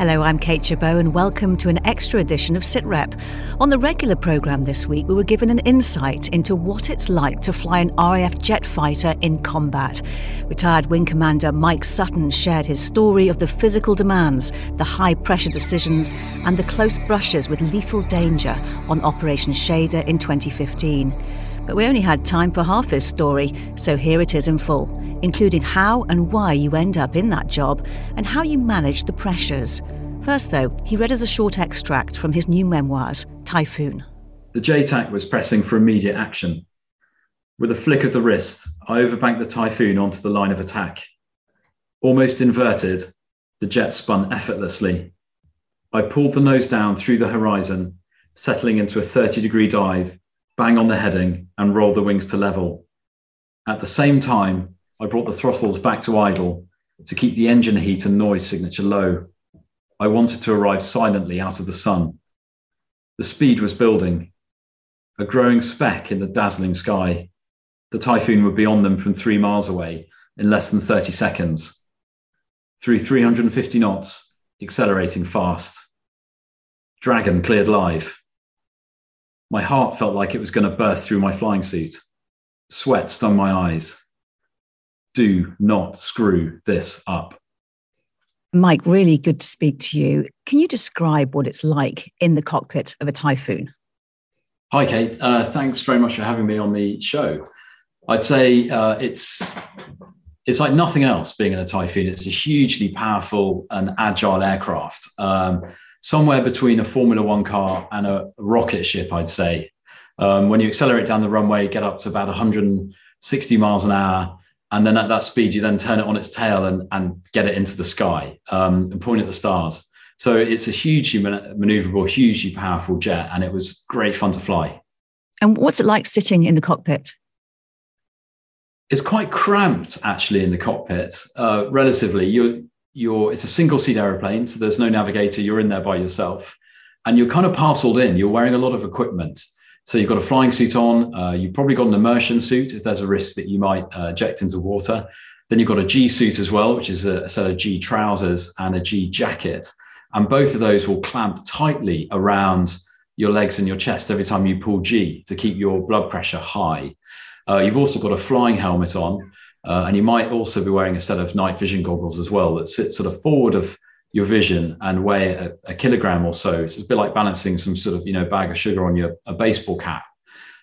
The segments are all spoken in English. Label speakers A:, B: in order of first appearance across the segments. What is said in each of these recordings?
A: Hello, I'm Kate Gerbeau, and welcome to an extra edition of SitRep. On the regular programme this week, we were given an insight into what it's like to fly an RAF jet fighter in combat. Retired Wing Commander Mike Sutton shared his story of the physical demands, the high pressure decisions, and the close brushes with lethal danger on Operation Shader in 2015. But we only had time for half his story, so here it is in full including how and why you end up in that job and how you manage the pressures. First, though, he read us a short extract from his new memoirs, Typhoon.
B: The JTAC was pressing for immediate action. With a flick of the wrist, I overbanked the Typhoon onto the line of attack. Almost inverted, the jet spun effortlessly. I pulled the nose down through the horizon, settling into a 30 degree dive, bang on the heading, and rolled the wings to level. At the same time, I brought the throttles back to idle to keep the engine heat and noise signature low. I wanted to arrive silently out of the sun. The speed was building, a growing speck in the dazzling sky. The typhoon would be on them from three miles away in less than 30 seconds. Through 350 knots, accelerating fast. Dragon cleared live. My heart felt like it was going to burst through my flying suit. Sweat stung my eyes do not screw this up.
A: Mike, really good to speak to you. Can you describe what it's like in the cockpit of a Typhoon?
B: Hi, Kate. Uh, thanks very much for having me on the show. I'd say uh, it's it's like nothing else being in a Typhoon. It's a hugely powerful and agile aircraft, um, somewhere between a Formula One car and a rocket ship, I'd say. Um, when you accelerate down the runway, get up to about 160 miles an hour, and then at that speed you then turn it on its tail and, and get it into the sky um, and point at the stars. So it's a hugely maneuverable hugely powerful jet and it was great fun to fly.
A: And what's it like sitting in the cockpit?
B: It's quite cramped actually in the cockpit uh, relatively. You're you're it's a single seat aeroplane so there's no navigator. You're in there by yourself. And you're kind of parceled in. You're wearing a lot of equipment so you've got a flying suit on. Uh, you've probably got an immersion suit if there's a risk that you might uh, eject into water. Then you've got a G suit as well, which is a, a set of G trousers and a G jacket. And both of those will clamp tightly around your legs and your chest every time you pull G to keep your blood pressure high. Uh, you've also got a flying helmet on, uh, and you might also be wearing a set of night vision goggles as well that sit sort of forward of your vision and weigh a, a, kilogram or so. It's a bit like balancing some sort of you know bag of sugar on your a baseball cap.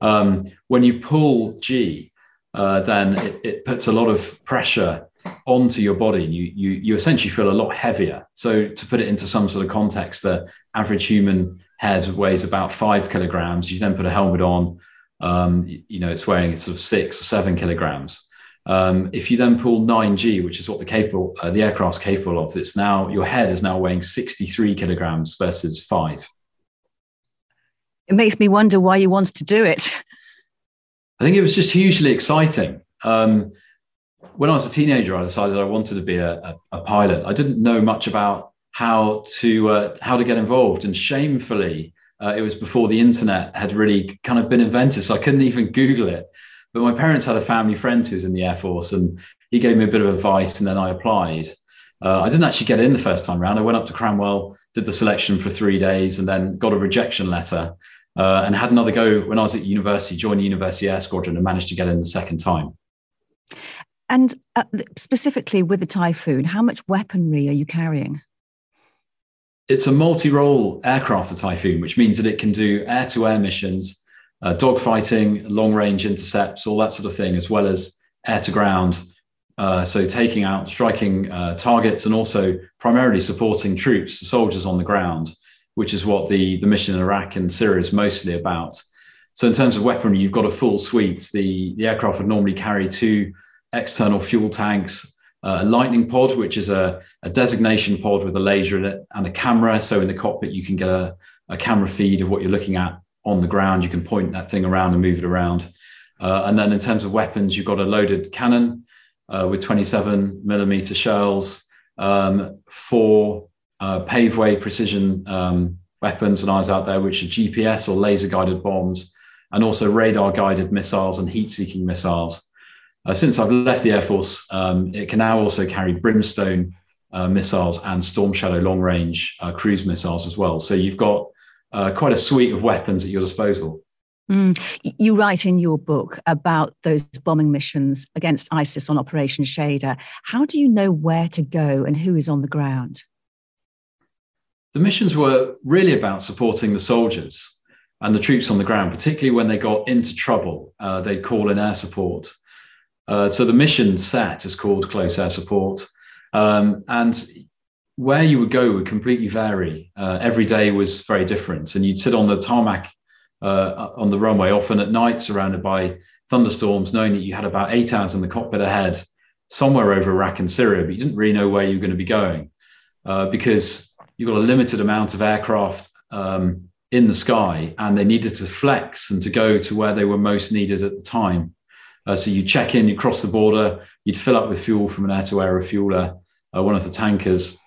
B: Um, when you pull G, uh, then it, it, puts a lot of pressure onto your body. You, you you essentially feel a lot heavier. So to put it into some sort of context, the average human head weighs about five kilograms. You then put a helmet on. Um, you, know, it's weighing sort of six or seven kilograms. Um, if you then pull 9G, which is what the capable uh, the aircraft's capable of, it's now your head is now weighing 63 kilograms versus five.
A: It makes me wonder why you wanted to do it.
B: I think it was just hugely exciting. Um, when I was a teenager, I decided I wanted to be a, a, a pilot. I didn't know much about how to uh, how to get involved, and shamefully, uh, it was before the internet had really kind of been invented, so I couldn't even Google it. But my parents had a family friend who was in the Air Force, and he gave me a bit of advice, and then I applied. Uh, I didn't actually get in the first time round. I went up to Cranwell, did the selection for three days, and then got a rejection letter, uh, and had another go when I was at university. Joined the University Air Squadron and managed to get in the second time.
A: And uh, specifically with the Typhoon, how much weaponry are you carrying?
B: It's a multi-role aircraft, the Typhoon, which means that it can do air-to-air missions uh, dogfighting, long range intercepts, all that sort of thing, as well as air to ground. Uh, so taking out, striking uh, targets, and also primarily supporting troops, soldiers on the ground, which is what the, the mission in Iraq and Syria is mostly about. So in terms of weaponry, you've got a full suite. The, the aircraft would normally carry two external fuel tanks, uh, a Litening pod, which is a, a, designation pod with a laser in it and a camera. So in the cockpit, you can get a, a camera feed of what you're looking at on the ground. You can point that thing around and move it around. Uh, and then in terms of weapons, you've got a loaded cannon uh, with 27 millimeter shells, um, four uh, paveway precision um, weapons and eyes out there, which are GPS or laser guided bombs, and also radar guided missiles and heat seeking missiles. Uh, since I've left the Air Force, um, it can now also carry Brimstone uh, missiles and Storm Shadow long range uh, cruise missiles as well. So you've got uh, quite a suite of weapons at your disposal.
A: Mm. You write in your book about those bombing missions against ISIS on Operation Shader. How do you know where to go and who is on the ground?
B: The missions were really about supporting the soldiers and the troops on the ground, particularly when they got into trouble. Uh, they'd call in air support. Uh, so the mission set is called Close Air Support. Um, and where you would go would completely vary. Uh, every day was very different. And you'd sit on the tarmac uh, on the runway, often at night, surrounded by thunderstorms, knowing that you had about eight hours in the cockpit ahead, somewhere over Iraq and Syria, but you didn't really know where you were going to be going uh, because you've got a limited amount of aircraft um, in the sky and they needed to flex and to go to where they were most needed at the time. Uh, so you check in, you cross the border, you'd fill up with fuel from an air to air refueler, uh, one of the tankers,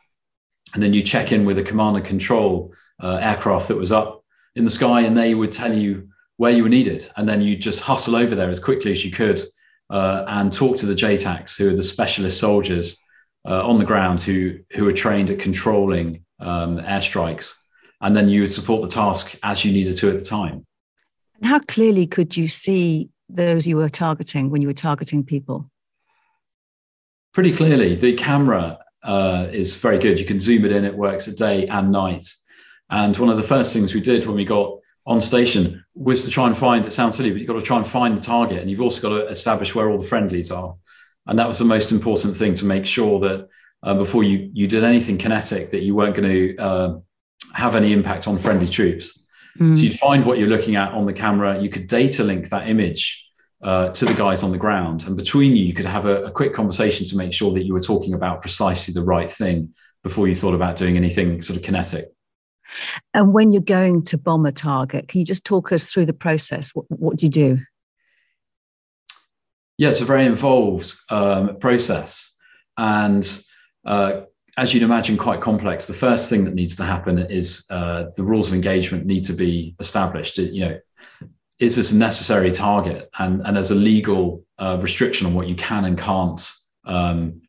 B: and then you check in with a command and control uh, aircraft that was up in the sky, and they would tell you where you were needed, and then you just hustle over there as quickly as you could uh, and talk to the JTACs, who are the specialist soldiers uh, on the ground who who are trained at controlling um, airstrikes, and then you would support the task as you needed to at the time.
A: And how clearly could you see those you were targeting when you were targeting people?
B: Pretty clearly, the camera uh, is very good. You can zoom it in; it works at day and night. And one of the first things we did when we got on station was to try and find. It sounds silly, but you've got to try and find the target, and you've also got to establish where all the friendlies are. And that was the most important thing to make sure that uh, before you you did anything kinetic, that you weren't going to uh, have any impact on friendly troops. Mm. So you'd find what you're looking at on the camera. You could data link that image uh, to the guys on the ground. And between you, you could have a, a, quick conversation to make sure that you were talking about precisely the right thing before you thought about doing anything sort of kinetic.
A: And when you're going to bomb a target, can you just talk us through the process? What, what do you do?
B: Yeah, it's a very involved um, process. And uh, as you'd imagine, quite complex. The first thing that needs to happen is uh, the rules of engagement need to be established. You know, is this a necessary target? And, and there's a legal uh, restriction on what you can and can't um,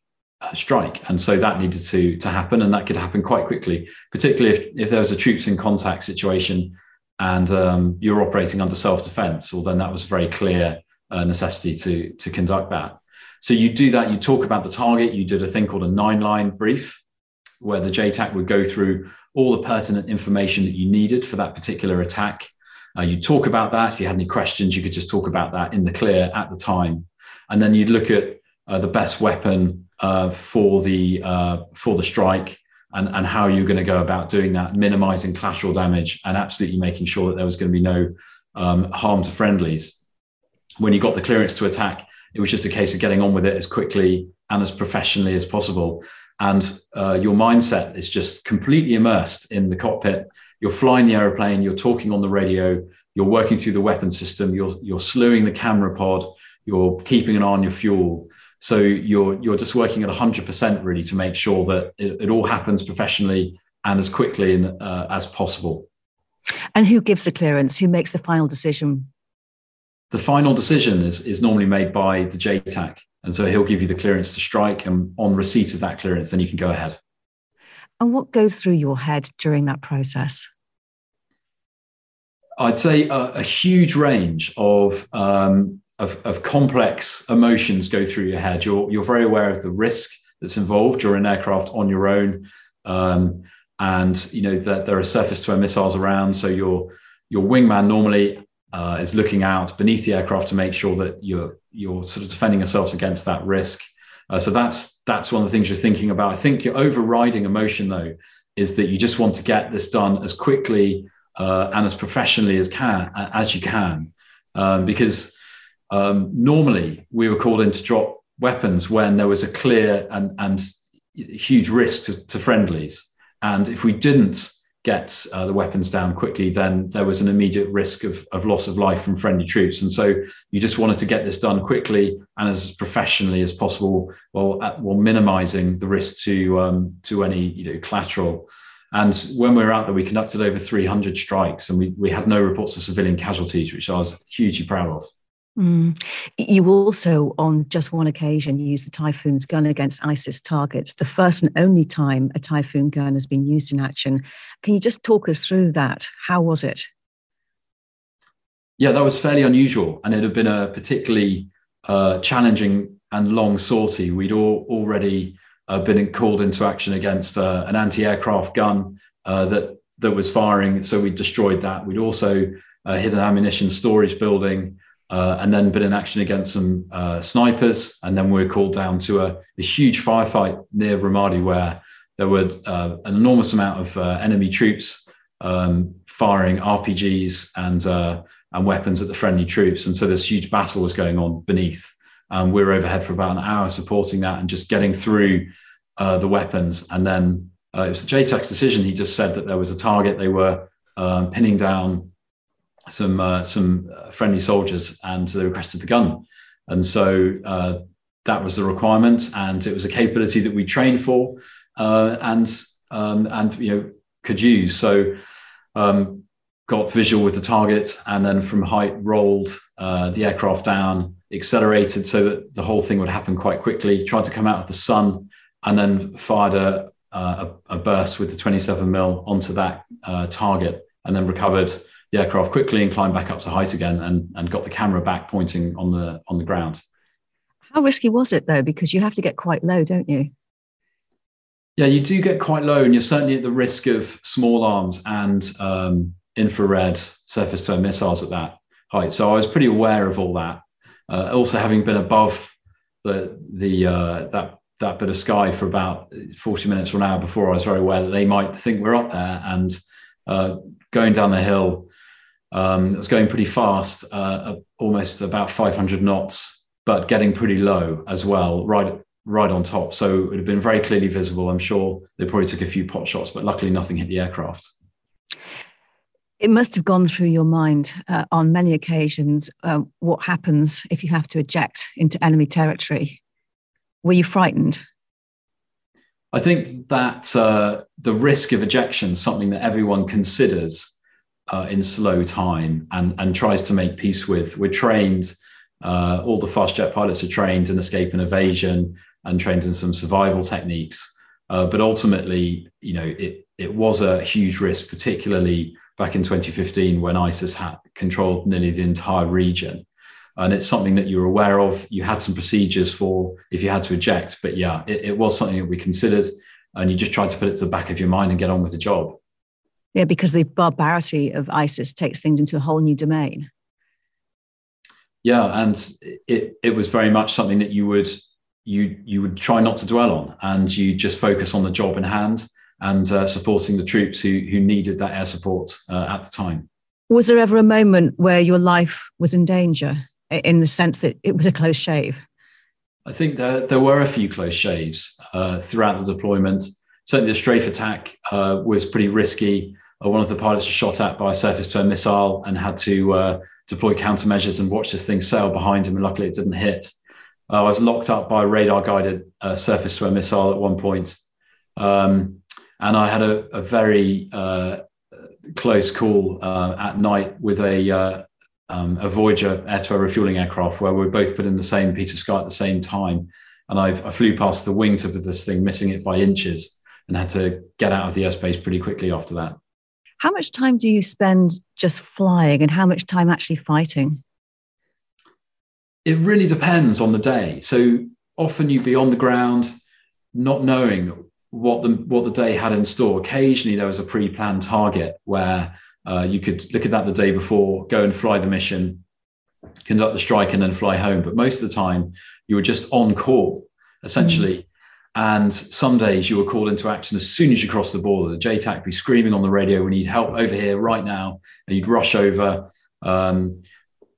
B: uh, strike. And so that needed to, to happen. And that could happen quite quickly, particularly if, if there was a troops in contact situation and um, you're operating under self defense, well, then that was a very clear uh, necessity to, to conduct that. So you do that, you talk about the target, you did a thing called a nine line brief, where the JTAC would go through all the pertinent information that you needed for that particular attack. Uh, you talk about that. If you had any questions, you could just talk about that in the clear at the time. And then you'd look at uh, the best weapon uh, for the uh, for the strike and, and how you're going to go about doing that, minimizing collateral damage and absolutely making sure that there was going to be no um, harm to friendlies. When you got the clearance to attack, it was just a case of getting on with it as quickly and as professionally as possible. And uh, your mindset is just completely immersed in the cockpit. You're flying the aeroplane, you're talking on the radio, you're working through the weapon system, you're, you're slewing the camera pod, you're keeping an eye on your fuel, so you're you're just working at 100% really to make sure that it, it all happens professionally and as quickly and, uh, as possible.
A: And who gives the clearance? Who makes the final decision?
B: The final decision is, is normally made by the JTAC. And so he'll give you the clearance to strike. And on receipt of that clearance, then you can go ahead.
A: And what goes through your head during that process?
B: I'd say a, a huge range of um, of, of complex emotions go through your head. You're, you're very aware of the risk that's involved. You're in aircraft on your own. Um, and you know that there are surface to air missiles around. So your, your wingman normally uh, is looking out beneath the aircraft to make sure that you're, you're sort of defending yourselves against that risk. Uh, so that's, that's one of the things you're thinking about. I think your overriding emotion though, is that you just want to get this done as quickly uh, and as professionally as can as you can, um, because um, normally, we were called in to drop weapons when there was a clear and, and huge risk to, to friendlies. And if we didn't get uh, the weapons down quickly, then there was an immediate risk of, of loss of life from friendly troops. And so you just wanted to get this done quickly and as professionally as possible, while, while minimizing the risk to, um, to any you know, collateral. And when we were out there, we conducted over 300 strikes and we, we had no reports of civilian casualties, which I was hugely proud of.
A: Mm. You also, on just one occasion, used the Typhoon's gun against ISIS targets, the first and only time a Typhoon gun has been used in action. Can you just talk us through that? How was it?
B: Yeah, that was fairly unusual, and it had been a particularly uh, challenging and long sortie. We'd all, already uh, been called into action against uh, an anti-aircraft gun uh, that that was firing, so we destroyed that. We'd also uh, hit an ammunition storage building uh, and then been in action against some uh, snipers. And then we were called down to a, a huge firefight near Ramadi where there were an enormous amount of enemy troops um, firing RPGs and, and weapons at the friendly troops. And so this huge battle was going on beneath. Um, we were overhead for about an hour supporting that and just getting through uh, the weapons. And then it was the JTAC's decision. He just said that there was a target they were um, pinning down some uh, some uh, friendly soldiers, and they requested the gun, and so uh, that was the requirement, and it was a capability that we trained for, uh, and um, and you know could use. So um, got visual with the target, and then from height rolled uh, the aircraft down, accelerated so that the whole thing would happen quite quickly. Tried to come out of the sun, and then fired a a, a burst with the 27 mil onto that target, and then recovered the aircraft quickly and climbed back up to height again and, and got the camera back pointing on the on the ground.
A: How risky was it though? Because you have to get quite low, don't you?
B: Yeah, you do get quite low, and you're certainly at the risk of small arms and um, infrared surface to air missiles at that height. So I was pretty aware of all that. Uh, also, having been above the the uh, that that bit of sky for about 40 minutes or an hour before, I was very aware that they might think we're up there and uh, going down the hill um, it was going pretty fast, uh, almost about 500 knots, but getting pretty low as well, right right on top. So it had been very clearly visible. I'm sure they probably took a few pot shots, but luckily nothing hit the aircraft.
A: It must have gone through your mind uh, on many occasions uh, what happens if you have to eject into enemy territory. Were you frightened?
B: I think that uh, the risk of ejection, is something that everyone considers uh, in slow time and, and tries to make peace with. We're trained, uh, all the fast jet pilots are trained in escape and evasion and trained in some survival techniques. Uh, but ultimately, you know, it, it was a huge risk, particularly back in 2015 when ISIS had controlled nearly the entire region. And it's something that you're aware of. You had some procedures for if you had to eject, but yeah, it, it was something that we considered. And you just tried to put it to the back of your mind and get on with the job.
A: Yeah, because the barbarity of ISIS takes things into a whole new domain.
B: Yeah, and it it was very much something that you would you you would try not to dwell on, and you just focus on the job in hand and uh, supporting the troops who who needed that air support uh, at the time.
A: Was there ever a moment where your life was in danger, in the sense that it was a close shave?
B: I think there, there were a few close shaves uh, throughout the deployment. Certainly, the strafe attack uh, was pretty risky uh, one of the pilots was shot at by a surface to air missile and had to uh, deploy countermeasures and watch this thing sail behind him. And luckily, it didn't hit. Uh, I was locked up by a radar guided uh, surface to air missile at one point. Um, and I had a, a very uh, close call uh, at night with a, um, a Voyager air to air refueling aircraft where we were both put in the same piece of sky at the same time. And I've, I flew past the wingtip of this thing, missing it by inches, and had to get out of the airspace pretty quickly after that.
A: How much time do you spend just flying and how much time actually fighting?
B: It really depends on the day. So often you'd be on the ground, not knowing what the what the day had in store. Occasionally there was a pre-planned target where uh, you could look at that the day before, go and fly the mission, conduct the strike, and then fly home. But most of the time you were just on call, essentially. Mm. And some days you were called into action as soon as you crossed the border. The JTAC would be screaming on the radio, we need help over here right now. And you'd rush over, um,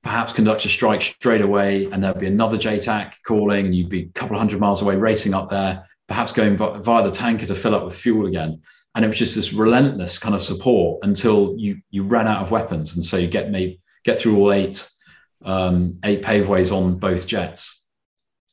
B: perhaps conduct a strike straight away. And there'd be another JTAC calling, and you'd be a couple of hundred miles away racing up there, perhaps going via the tanker to fill up with fuel again. And it was just this relentless kind of support until you you ran out of weapons. And so you get maybe get through all eight um, eight paveways on both jets.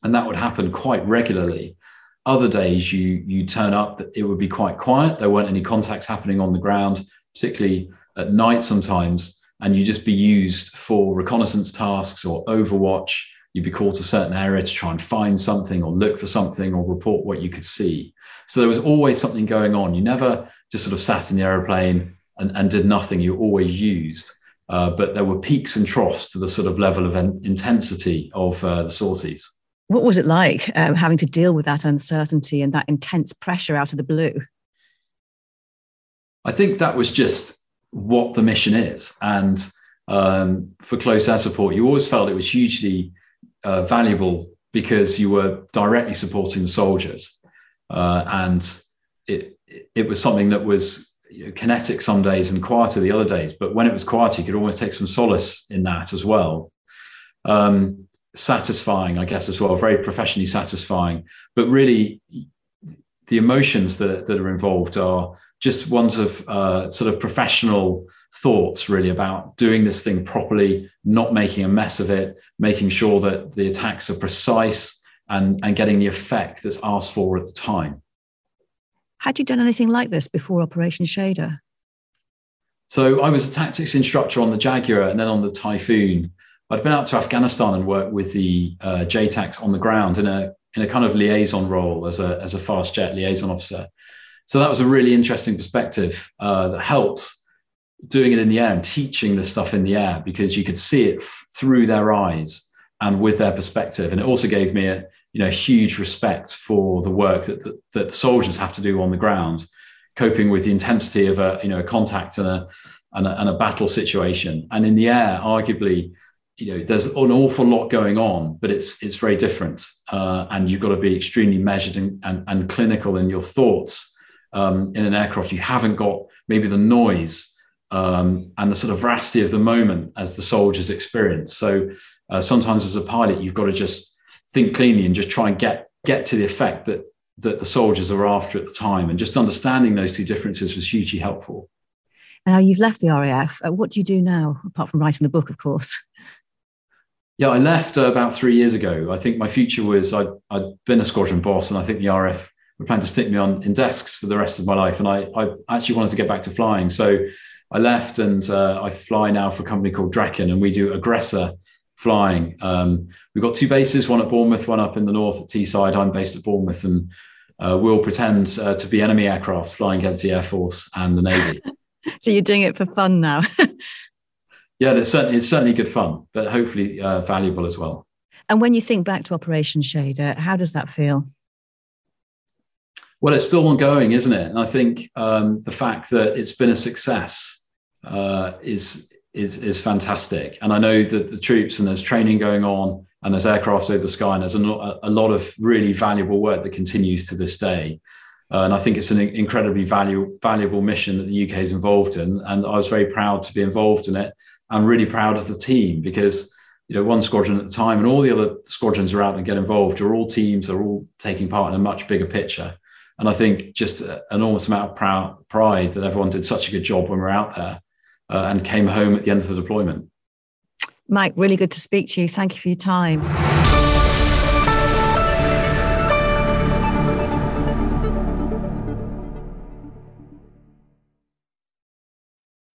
B: And that would happen quite regularly. Other days you you turn up, it would be quite quiet. There weren't any contacts happening on the ground, particularly at night sometimes. and you just be used for reconnaissance tasks or overwatch. You'd be called to a certain area to try and find something or look for something or report what you could see. So there was always something going on. You never just sort of sat in the aeroplane and, and did nothing. You always used. Uh, but there were peaks and troughs to the sort of level of intensity of uh, the sorties.
A: What was it like um, having to deal with that uncertainty and that intense pressure out of the blue?
B: I think that was just what the mission is. And um, for close air support, you always felt it was hugely uh, valuable because you were directly supporting the soldiers. Uh, and it, it was something that was you know, kinetic some days and quieter the other days. But when it was quieter, you could almost take some solace in that as well. Um, satisfying, I guess, as well, very professionally satisfying. But really, the emotions that, that are involved are just ones of uh, sort of professional thoughts, really, about doing this thing properly, not making a mess of it, making sure that the attacks are precise and, and getting the effect that's asked for at the time.
A: Had you done anything like this before Operation Shader?
B: So I was a tactics instructor on the Jaguar and then on the Typhoon. I'd been out to Afghanistan and worked with the uh, JTACs on the ground in a in a kind of liaison role as a as a fast jet liaison officer. So that was a really interesting perspective uh, that helped doing it in the air and teaching the stuff in the air because you could see it f- through their eyes and with their perspective. And it also gave me a you know huge respect for the work that, that, that the soldiers have to do on the ground, coping with the intensity of a you know a contact and a, and a and a battle situation. And in the air, arguably, you know there's an awful lot going on, but it's it's very different, uh, and you've got to be extremely measured and, and, and clinical in your thoughts. Um, in an aircraft, you haven't got maybe the noise um, and the sort of veracity of the moment as the soldiers experience. So uh, sometimes as a pilot, you've got to just think cleanly and just try and get get to the effect that that the soldiers are after at the time. And just understanding those two differences was hugely helpful.
A: Now you've left the RAF. Uh, what do you do now, apart from writing the book, of course?
B: Yeah, I left uh, about three years ago. I think my future was I'd, I'd been a squadron boss, and I think the RAF were planning to stick me on in desks for the rest of my life. And I, I actually wanted to get back to flying. So I left and uh, I fly now for a company called Draken, and we do aggressor flying. Um, we've got two bases, one at Bournemouth, one up in the north at Teesside. I'm based at Bournemouth, and uh, we'll pretend uh, to be enemy aircraft flying against the Air Force and the Navy.
A: so you're doing it for fun now?
B: yeah, it's certainly it's certainly good fun, but hopefully uh, valuable as well.
A: And when you think back to Operation Shader, how does that feel?
B: Well, it's still ongoing, isn't it? And I think um, the fact that it's been a success uh, is is is fantastic. And I know that the troops and there's training going on and there's aircraft over the sky and there's a, a lot of really valuable work that continues to this day. Uh, and I think it's an incredibly value, valuable mission that the UK is involved in. And I was very proud to be involved in it. I'm really proud of the team because you know one squadron at the time and all the other squadrons are out and get involved. Are all teams are all taking part in a much bigger picture. And I think just an enormous amount of proud, pride that everyone did such a good job when we're out there uh, and came home at the end of the deployment.
A: Mike, really good to speak to you. Thank you for your time.